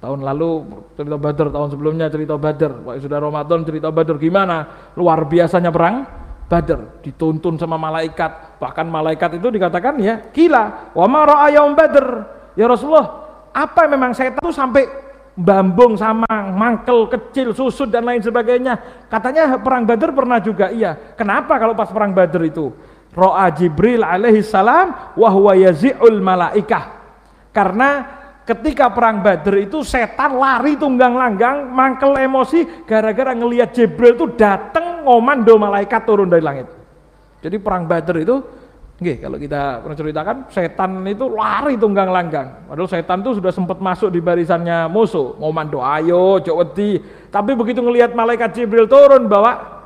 Tahun lalu cerita Badar, tahun sebelumnya cerita Badar. Waktu sudah Ramadan cerita Badar gimana? Luar biasanya perang Badar dituntun sama malaikat. Bahkan malaikat itu dikatakan ya, "Kila wa ma ra'a Badar." Ya Rasulullah, apa memang setan itu sampai bambung sama mangkel kecil susut dan lain sebagainya. Katanya perang Badar pernah juga iya. Kenapa kalau pas perang Badar itu? Ro'a Jibril alaihi salam wahwa yazi'ul malaikah. Karena ketika perang Badar itu setan lari tunggang langgang mangkel emosi gara-gara ngelihat Jibril itu datang ngomando malaikat turun dari langit. Jadi perang Badar itu Oke, kalau kita ceritakan, setan itu lari tunggang langgang. Padahal setan itu sudah sempat masuk di barisannya musuh, ngomando ayo, wedi. Tapi begitu ngelihat malaikat Jibril turun bawa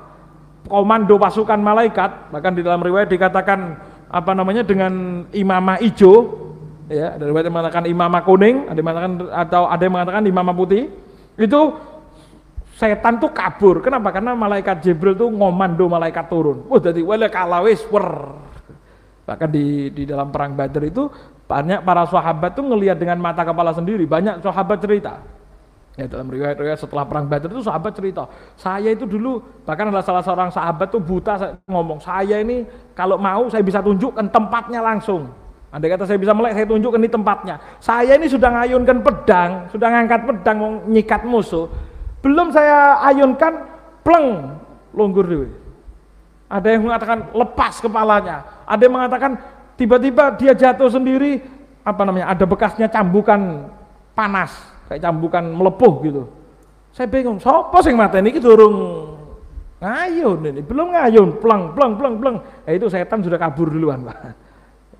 komando pasukan malaikat, bahkan di dalam riwayat dikatakan apa namanya dengan imamah hijau, ya, ada riwayat yang mengatakan imamah kuning, ada yang mengatakan atau ada yang mengatakan imamah putih. Itu setan tuh kabur. Kenapa? Karena malaikat Jibril tuh ngomando malaikat turun. Wah, jadi wala kalawis wer Bahkan di, di dalam perang Badar itu banyak para sahabat tuh ngelihat dengan mata kepala sendiri. Banyak sahabat cerita. Ya dalam riwayat-riwayat setelah perang Badar itu sahabat cerita, saya itu dulu bahkan adalah salah seorang sahabat tuh buta saya ngomong, saya ini kalau mau saya bisa tunjukkan tempatnya langsung. Andai kata saya bisa melek, saya tunjukkan di tempatnya. Saya ini sudah ngayunkan pedang, sudah ngangkat pedang mau nyikat musuh. Belum saya ayunkan, pleng, longgur dulu. Ada yang mengatakan lepas kepalanya, ada yang mengatakan tiba-tiba dia jatuh sendiri, apa namanya? Ada bekasnya cambukan panas, kayak cambukan melepuh gitu. Saya bingung, siapa sing ini durung ngayun ini, belum ngayun, pleng, pleng, pleng, pleng. Eh, itu setan sudah kabur duluan, Pak.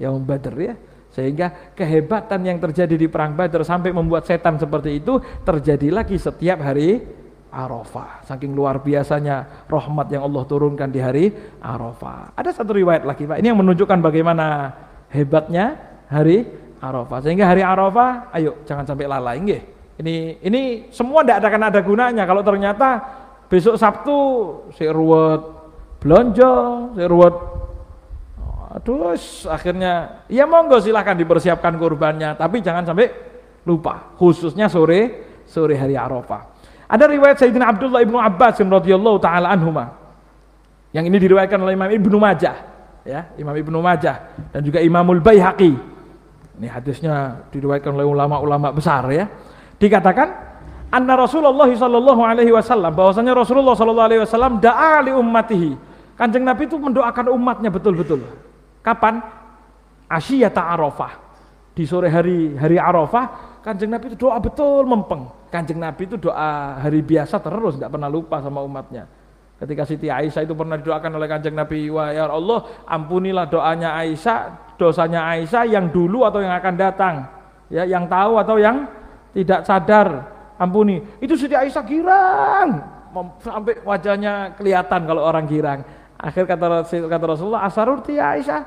Yang Badar ya. Sehingga kehebatan yang terjadi di perang Badar sampai membuat setan seperti itu terjadi lagi setiap hari Arafah. Saking luar biasanya rahmat yang Allah turunkan di hari Arafah. Ada satu riwayat lagi Pak, ini yang menunjukkan bagaimana hebatnya hari Arafah. Sehingga hari Arafah, ayo jangan sampai lalai nggih. Ini ini semua tidak akan ada gunanya kalau ternyata besok Sabtu si ruwet belanja, si ruwet aduh akhirnya ya monggo silahkan dipersiapkan kurbannya tapi jangan sampai lupa khususnya sore sore hari Arafah ada riwayat Sayyidina Abdullah ibnu Abbas radhiyallahu taala anhuma. Yang ini diriwayatkan oleh Imam Ibnu Majah, ya, Imam Ibnu Majah dan juga Imamul Baihaqi. Ini hadisnya diriwayatkan oleh ulama-ulama besar ya. Dikatakan anna Rasulullah sallallahu alaihi wasallam bahwasanya Rasulullah sallallahu alaihi wasallam da'a li ummatihi. Kanjeng Nabi itu mendoakan umatnya betul-betul. Kapan? Asyiyata Arafah. Di sore hari hari Arafah, Kanjeng Nabi itu doa betul mempeng Kanjeng Nabi itu doa hari biasa terus, nggak pernah lupa sama umatnya. Ketika Siti Aisyah itu pernah didoakan oleh Kanjeng Nabi, wah ya Allah, ampunilah doanya Aisyah, dosanya Aisyah yang dulu atau yang akan datang, ya, yang tahu atau yang tidak sadar, ampuni. Itu Siti Aisyah girang, sampai wajahnya kelihatan kalau orang girang. Akhir kata kata Rasulullah, asarurti ya Aisyah,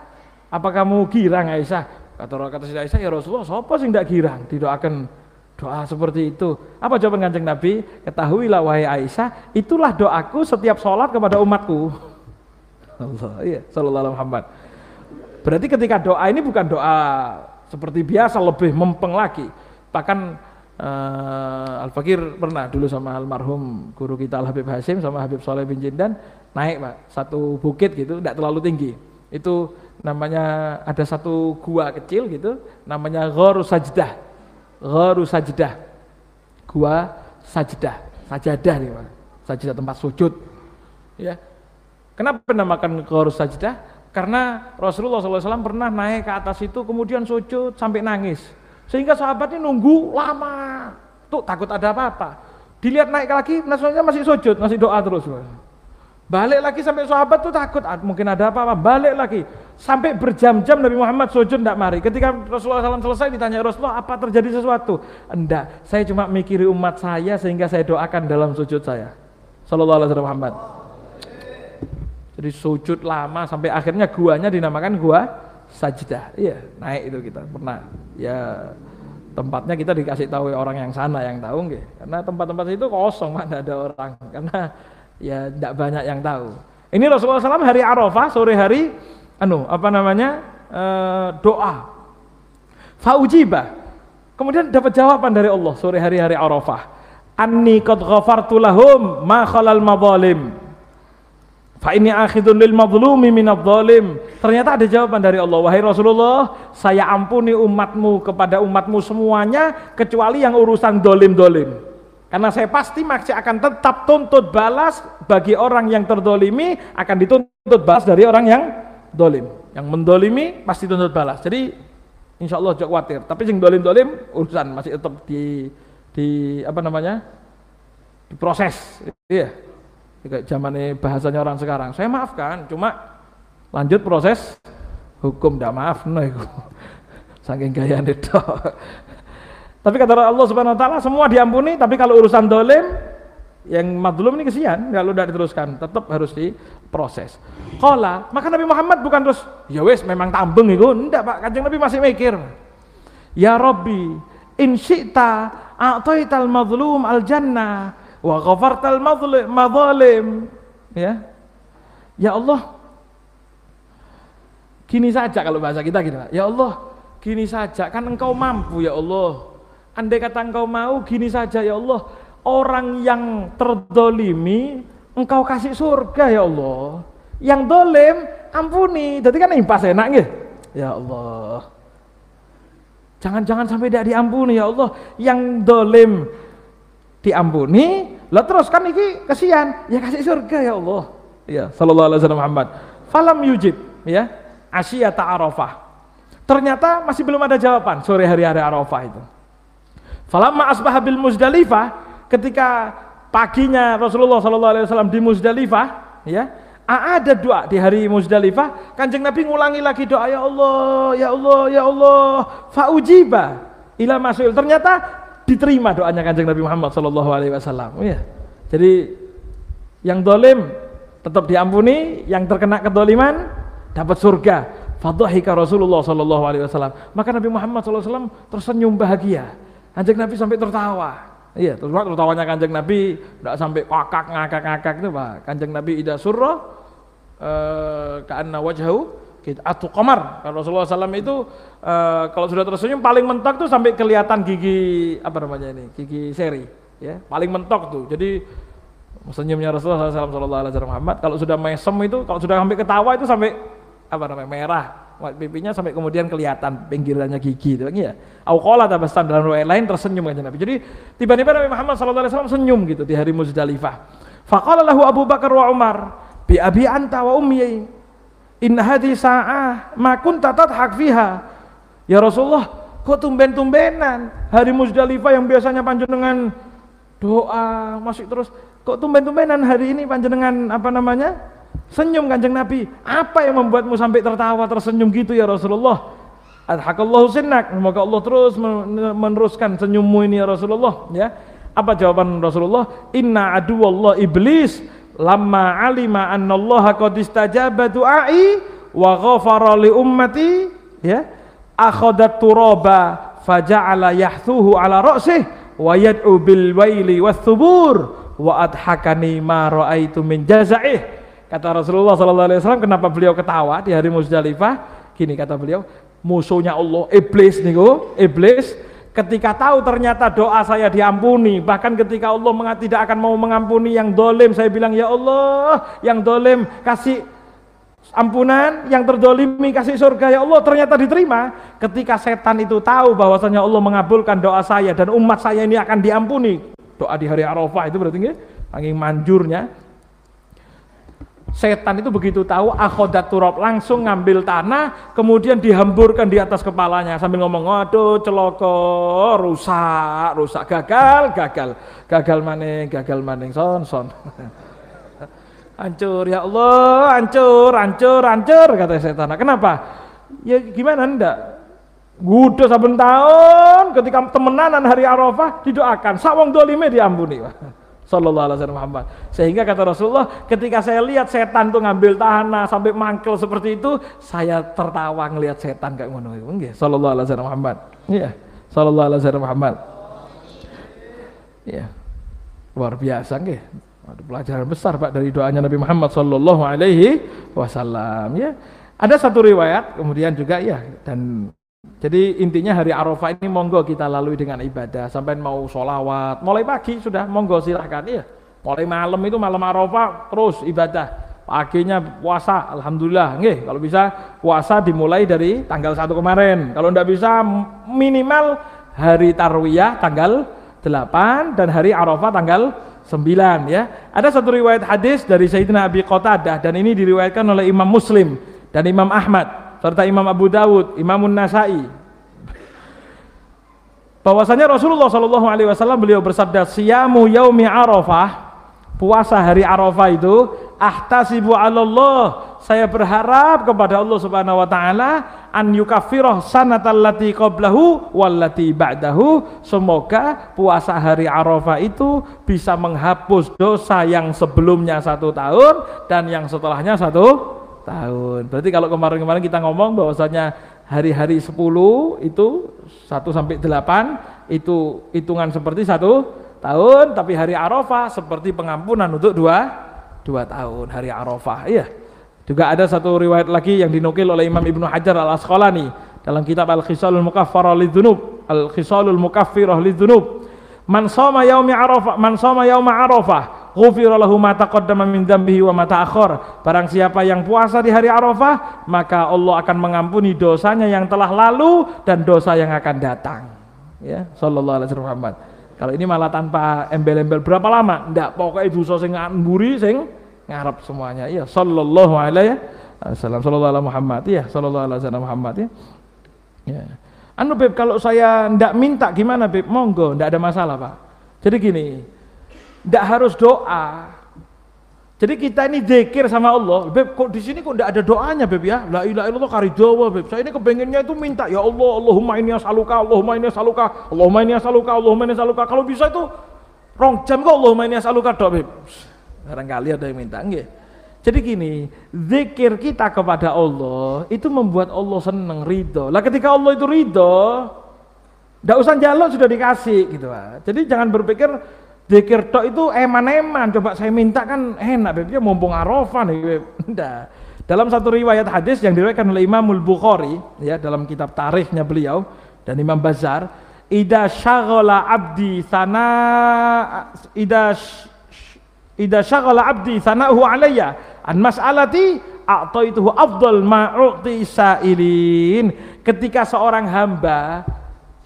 apa kamu girang Aisyah? Kata kata Siti Aisyah, ya Rasulullah, siapa sih tidak girang? Didoakan Doa seperti itu. Apa jawaban kanjeng Nabi? Ketahuilah wahai Aisyah, itulah doaku setiap sholat kepada umatku. Allah, iya, sallallahu Muhammad. Berarti ketika doa ini bukan doa seperti biasa, lebih mempeng lagi. Bahkan uh, Al Fakir pernah dulu sama almarhum guru kita Al Habib Hasim sama Habib Soleh bin Jindan naik pak satu bukit gitu tidak terlalu tinggi itu namanya ada satu gua kecil gitu namanya Gharu Sajdah Gharu Sajdah gua sajdah sajadah nih pak sajdah tempat sujud ya kenapa namakan Gharu Sajdah karena Rasulullah SAW pernah naik ke atas itu kemudian sujud sampai nangis. Sehingga sahabat ini nunggu lama. Tuh takut ada apa-apa. Dilihat naik lagi, nasionalnya masih sujud, masih doa terus. Balik lagi sampai sahabat tuh takut, ah, mungkin ada apa-apa. Balik lagi. Sampai berjam-jam Nabi Muhammad sujud tidak mari. Ketika Rasulullah SAW selesai ditanya Rasulullah, apa terjadi sesuatu? Enggak, saya cuma mikiri umat saya sehingga saya doakan dalam sujud saya. Sallallahu alaihi Muhammad. Jadi sujud lama sampai akhirnya guanya dinamakan gua sajdah. Iya, naik itu kita pernah. Ya tempatnya kita dikasih tahu orang yang sana yang tahu nggih. Karena tempat-tempat itu kosong mana ada orang karena ya tidak banyak yang tahu. Ini Rasulullah SAW hari Arafah sore hari anu apa namanya e, doa faujibah kemudian dapat jawaban dari Allah sore hari hari Arafah anni qad ghafartu lahum ma khalal madzalim Fa ini akhidun lil madlumi minadh dhalim. Ternyata ada jawaban dari Allah. Wahai Rasulullah, saya ampuni umatmu kepada umatmu semuanya kecuali yang urusan dolim-dolim. Karena saya pasti masih akan tetap tuntut balas bagi orang yang terdolimi akan dituntut balas dari orang yang dolim. Yang mendolimi pasti tuntut balas. Jadi insya Allah jangan khawatir. Tapi yang dolim-dolim urusan masih tetap di di apa namanya diproses. Iya kayak zamannya bahasanya orang sekarang. Saya maafkan, cuma lanjut proses hukum tidak maaf itu. Saking gaya itu. Tapi kata Allah Subhanahu wa taala semua diampuni, tapi kalau urusan dolim yang madlum ini kesian kalau tidak diteruskan, tetap harus diproses. Kala, maka Nabi Muhammad bukan terus ya wes memang tambeng itu, enggak Pak, Kanjeng Nabi masih mikir. Ya Robbi, in syi'ta a'taital madlum al jannah wa ghafartal madzalim ya. Ya Allah gini saja kalau bahasa kita gitu ya Allah gini saja kan engkau mampu ya Allah andai kata engkau mau gini saja ya Allah. Orang yang terdolimi engkau kasih surga ya Allah. Yang dolim ampuni. Jadi kan impas enak gitu ya Allah. Jangan-jangan sampai tidak diampuni ya Allah. Yang dolim diampuni. Lah terus kan iki kesian. Ya kasih surga ya Allah. Ya sallallahu alaihi wasallam Muhammad. Falam yujib ya. Asyata arafah. Ternyata masih belum ada jawaban. Sore hari-hari arafah itu falamma asbaha bil muzdalifah ketika paginya Rasulullah sallallahu alaihi wasallam di Muzdalifah ya ada doa di hari Muzdalifah kanjeng Nabi ngulangi lagi doa ya Allah ya Allah ya Allah faujiba ila masul ternyata diterima doanya kanjeng Nabi Muhammad Shallallahu Alaihi Wasallam. Ya. Jadi yang dolim tetap diampuni, yang terkena kedoliman dapat surga. Fadhahika Rasulullah Shallallahu Alaihi Wasallam. Maka Nabi Muhammad SAW tersenyum bahagia. Kanjeng Nabi sampai tertawa. Iya, terus tertawanya kanjeng Nabi tidak sampai kakak ngakak ngakak itu pak. Kanjeng Nabi ida surah eh, karena wajhu gitu. Atau komar. Kalau Rasulullah SAW itu uh, kalau sudah tersenyum paling mentok tuh sampai kelihatan gigi apa namanya ini, gigi seri, ya paling mentok tuh. Jadi senyumnya Rasulullah SAW Muhammad. Kalau sudah mesem itu, kalau sudah sampai ketawa itu sampai apa namanya merah, pipinya sampai kemudian kelihatan pinggirannya gigi itu ya. Auqala tabastam dalam riwayat lain tersenyum kan Nabi. Jadi tiba-tiba Nabi Muhammad Sallallahu Alaihi Wasallam senyum gitu di hari Muzdalifah. Faqala lahu Abu Bakar wa Umar bi abi anta wa ummi Inna hadhi sa'ah ma kunta tadhak fiha. Ya Rasulullah, kok tumben-tumbenan hari Muzdalifah yang biasanya panjenengan doa masih terus kok tumben-tumbenan hari ini panjenengan apa namanya? Senyum Kanjeng Nabi. Apa yang membuatmu sampai tertawa tersenyum gitu ya Rasulullah? Adhakallahu sinnak. Semoga Allah terus meneruskan senyummu ini ya Rasulullah, ya. Apa jawaban Rasulullah? Inna aduwallah iblis lamma alima annallaha qad istajaba du'ai wa ghafara li ummati ya akhadat turaba faja'ala yahthuhu ala ra'sih wa yad'u bil waili was thubur wa adhakani ma ra'aitu min jazaih kata Rasulullah sallallahu alaihi wasallam kenapa beliau ketawa di hari Muzdalifah? Gini kata beliau musuhnya Allah iblis niku iblis. Ketika tahu ternyata doa saya diampuni bahkan ketika Allah tidak akan mau mengampuni yang dolim saya bilang ya Allah yang dolim kasih ampunan yang terdolimi kasih surga ya Allah ternyata diterima. Ketika setan itu tahu bahwasanya Allah mengabulkan doa saya dan umat saya ini akan diampuni. Doa di hari Arafah itu berarti angin manjurnya setan itu begitu tahu akhodat turab langsung ngambil tanah kemudian dihamburkan di atas kepalanya sambil ngomong waduh celoko rusak rusak gagal gagal gagal maning gagal maning son son. Hancur ya Allah hancur hancur hancur kata setan. Kenapa? Ya gimana ndak? Gudo saben tahun ketika temenanan hari Arafah didoakan. Sawong dolime diampuni Sallallahu alaihi wasallam Muhammad. Sehingga kata Rasulullah, ketika saya lihat setan tuh ngambil tanah sampai mangkel seperti itu, saya tertawa ngelihat setan kayak ngono itu. Nggih, sallallahu alaihi wasallam Muhammad. Iya. Sallallahu alaihi wasallam Muhammad. Iya. Luar biasa nggih. Ada pelajaran besar Pak dari doanya Nabi Muhammad sallallahu alaihi wasallam ya. Ada satu riwayat kemudian juga ya dan jadi intinya hari Arafah ini monggo kita lalui dengan ibadah. Sampai mau sholawat mulai pagi sudah monggo silahkan. Ya mulai malam itu malam Arafah terus ibadah. Paginya puasa Alhamdulillah. Nggih kalau bisa puasa dimulai dari tanggal satu kemarin. Kalau tidak bisa minimal hari Tarwiyah tanggal 8 dan hari Arafah tanggal 9 ya. Ada satu riwayat hadis dari Sayyidina Abi Qatadah dan ini diriwayatkan oleh Imam Muslim dan Imam Ahmad serta Imam Abu Dawud, Imam Nasai. Bahwasanya Rasulullah Shallallahu alaihi wasallam beliau bersabda, "Siyamu yaumi Arafah" puasa hari Arafah itu ahtasibu Allah saya berharap kepada Allah Subhanahu wa taala an yukaffirah sanatallati qablahu wallati ba'dahu semoga puasa hari Arafah itu bisa menghapus dosa yang sebelumnya satu tahun dan yang setelahnya satu tahun berarti kalau kemarin-kemarin kita ngomong bahwasanya hari-hari 10 itu 1 sampai 8 itu hitungan seperti satu tahun tapi hari Arafah seperti pengampunan untuk dua dua tahun hari Arafah. Iya. Juga ada satu riwayat lagi yang dinukil oleh Imam Ibnu Hajar Al Asqalani dalam kitab Al Khisalul Mukaffarah Lidzunub Al Khisalul Mukaffirah Lidzunub Man shoma yaumi Arafah man shoma yauma Arafah ghufira ma taqaddama min dzambihi wa ma barang siapa yang puasa di hari Arafah maka Allah akan mengampuni dosanya yang telah lalu dan dosa yang akan datang ya sallallahu alaihi wasallam kalau ini malah tanpa embel-embel berapa lama? Ndak, pokoknya dosa sing mburi sing ngarep semuanya. Iya, sallallahu alaihi wasallam, sallallahu alaihi Muhammad. Iya, sallallahu alaihi wasallam Muhammad ya. Ya. Anu Beb, kalau saya ndak minta gimana Beb? Monggo, ndak ada masalah, Pak. Jadi gini, ndak harus doa, jadi kita ini zikir sama Allah. Beb, kok di sini kok tidak ada doanya, Beb ya? La ilaha illallah kari Jawa, Beb. Saya ini kepengennya itu minta, ya Allah, Allahumma ini asaluka, Allahumma ini asaluka, Allahumma ini asaluka, Allahumma ini asaluka. Kalau bisa itu rong jam kok Allahumma ini asaluka dok, Beb. Barangkali ada yang minta, enggak? Jadi gini, zikir kita kepada Allah itu membuat Allah senang, ridho. Lah ketika Allah itu ridho, tidak usah jaluk sudah dikasih gitu. Jadi jangan berpikir Dikir tok itu eman-eman, coba saya minta kan enak, beb. Ya mumpung Arafah nih, beb. Nggak. Dalam satu riwayat hadis yang diriwayatkan oleh Imamul Bukhari, ya dalam kitab tarikhnya beliau dan Imam Bazar, ida syaghala abdi sana ida ida syaghala abdi sana'hu alayya an mas'alati a'taituhu afdal ma'u'ti sa'ilin. Ketika seorang hamba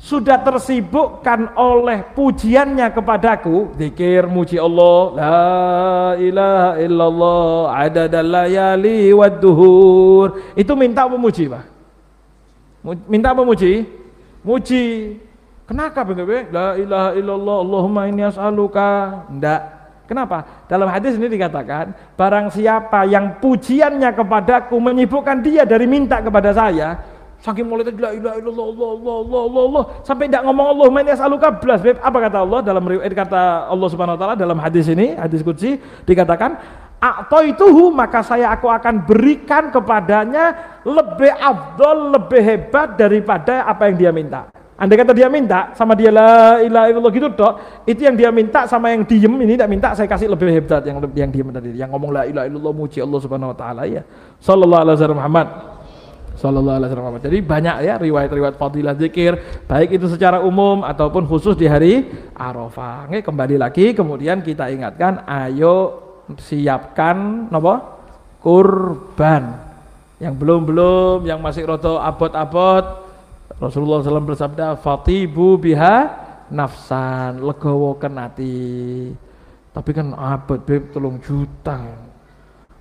sudah tersibukkan oleh pujiannya kepadaku. Zikir muji Allah. La ilaha illallah adadal layali wadduhur itu minta memuji Pak? Minta memuji muji? Kenapa BBB la ilaha illallah Allahumma inni as'aluka. Enggak kenapa? Dalam hadis ini dikatakan barang siapa yang pujiannya kepadaku menyibukkan dia dari minta kepada saya Saking tadi la ilaha illallah Allah Allah Allah Allah Allah sampai tidak ngomong Allah main yas'aluka blas beb. Apa kata Allah dalam riwayat kata Allah Subhanahu wa taala dalam hadis ini, hadis qudsi dikatakan ituhu maka saya aku akan berikan kepadanya lebih abdol, lebih hebat daripada apa yang dia minta. Andai kata dia minta sama dia la ilaha illallah gitu dok, itu yang dia minta sama yang diem ini tidak minta saya kasih lebih hebat yang yang diem tadi, yang ngomong la ilaha illallah muji Allah Subhanahu wa taala ya. Sallallahu alaihi wasallam Muhammad Sallallahu alaihi wasallam. Jadi banyak ya riwayat-riwayat fadilah zikir, baik itu secara umum ataupun khusus di hari Arafah. Oke, kembali lagi kemudian kita ingatkan ayo siapkan napa? kurban. Yang belum-belum, yang masih roto abot-abot, Rasulullah SAW bersabda, "Fatibu biha nafsan, legowo kenati." Tapi kan abot beb tolong juta.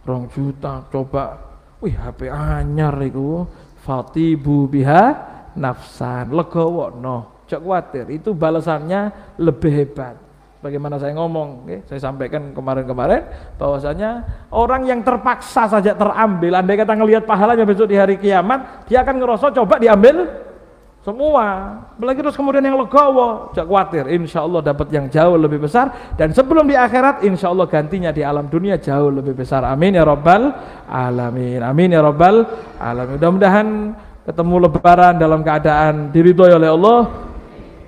Rong juta coba Wih HP anyar itu Fatibu biha nafsan. Legowo no Cok khawatir itu balasannya lebih hebat. Bagaimana saya ngomong, okay? saya sampaikan kemarin-kemarin bahwasanya orang yang terpaksa saja terambil, andai kata ngelihat pahalanya besok di hari kiamat, dia akan ngerosot coba diambil semua. Apalagi terus kemudian yang legowo. Jangan khawatir insya Allah dapat yang jauh lebih besar. Dan sebelum di akhirat insya Allah gantinya di alam dunia jauh lebih besar. Amin ya robbal alamin. Amin ya robbal alamin. Mudah-mudahan ketemu lebaran dalam keadaan diridhoi oleh Allah.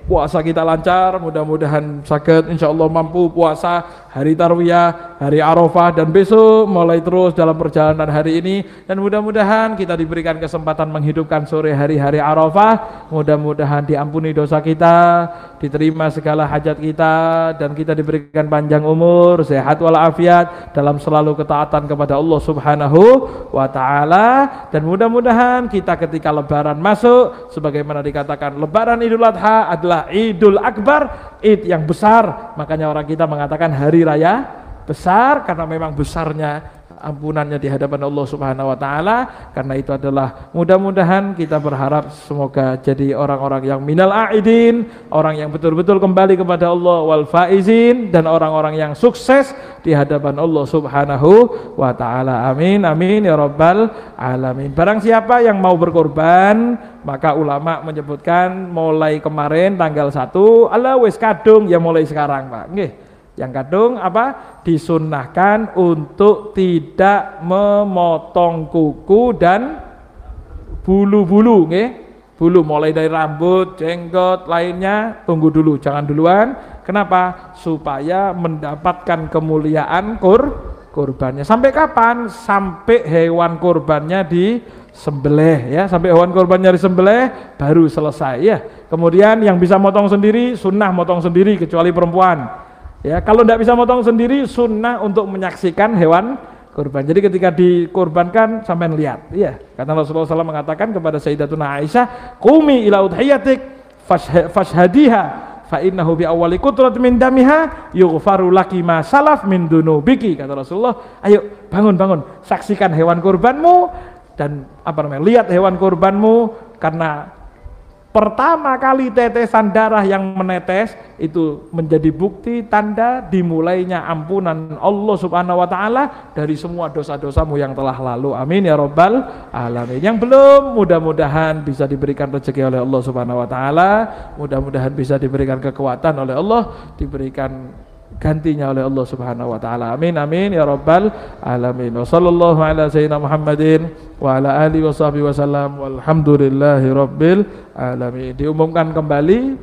Puasa kita lancar, mudah-mudahan sakit. Insya Allah mampu puasa hari Tarwiyah, hari Arafah dan besok mulai terus dalam perjalanan hari ini. Dan mudah-mudahan kita diberikan kesempatan menghidupkan sore hari-hari Arafah, mudah-mudahan diampuni dosa kita, diterima segala hajat kita dan kita diberikan panjang umur, sehat walafiat dalam selalu ketaatan kepada Allah Subhanahu wa taala. Dan mudah-mudahan kita ketika lebaran masuk sebagaimana dikatakan lebaran Idul Adha adalah Idul Akbar, Id yang besar. Makanya orang kita mengatakan hari raya besar karena memang besarnya ampunannya di hadapan Allah Subhanahu wa taala. Karena itu adalah mudah-mudahan kita berharap semoga jadi orang-orang yang minal aidin, orang yang betul-betul kembali kepada Allah wal faizin dan orang-orang yang sukses di hadapan Allah Subhanahu wa taala. Amin amin ya rabbal alamin. Barang siapa yang mau berkorban, maka ulama menyebutkan mulai kemarin tanggal 1 Allah wis kadung ya mulai sekarang, Pak. Nggih. Yang kadung apa? Disunnahkan untuk tidak memotong kuku dan bulu-bulu, nggih. Bulu mulai dari rambut, jenggot, lainnya tunggu dulu, jangan duluan. Kenapa? Supaya mendapatkan kemuliaan kur kurbannya. Sampai kapan? Sampai hewan kurbannya di sembelih ya, sampai hewan kurbannya disembelih baru selesai ya. Kemudian yang bisa motong sendiri sunnah motong sendiri kecuali perempuan Ya, kalau tidak bisa motong sendiri, sunnah untuk menyaksikan hewan kurban. Jadi ketika dikorbankan sampai lihat. Iya, karena Rasulullah SAW mengatakan kepada Sayyidatuna Aisyah, "Qumi ila udhiyatik fashhadiha fa innahu bi awwali qutrat min damiha yughfaru laki ma salaf min dunubiki." Kata Rasulullah, "Ayo bangun bangun, saksikan hewan kurbanmu dan apa namanya? Lihat hewan kurbanmu karena pertama kali tetesan darah yang menetes itu menjadi bukti tanda dimulainya ampunan Allah Subhanahu wa taala dari semua dosa-dosamu yang telah lalu. Amin ya rabbal alamin. Yang belum mudah-mudahan bisa diberikan rezeki oleh Allah Subhanahu wa taala, mudah-mudahan bisa diberikan kekuatan oleh Allah, diberikan gantinya oleh Allah Subhanahu wa taala. Amin amin ya rabbal alamin. Wa sallallahu ala sayyidina Muhammadin wa ala alihi washabihi wasallam walhamdulillahi rabbil alamin. Diumumkan kembali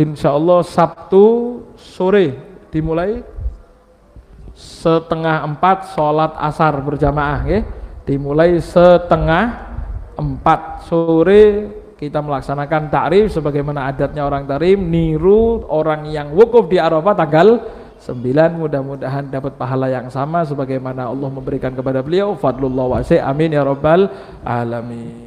insyaallah Sabtu sore dimulai setengah empat sholat asar berjamaah ya. dimulai setengah empat sore kita melaksanakan takrif sebagaimana adatnya orang tarim niru orang yang wukuf di Arafah tanggal 9 mudah-mudahan dapat pahala yang sama sebagaimana Allah memberikan kepada beliau. Fadlullah wasi amin ya rabbal alamin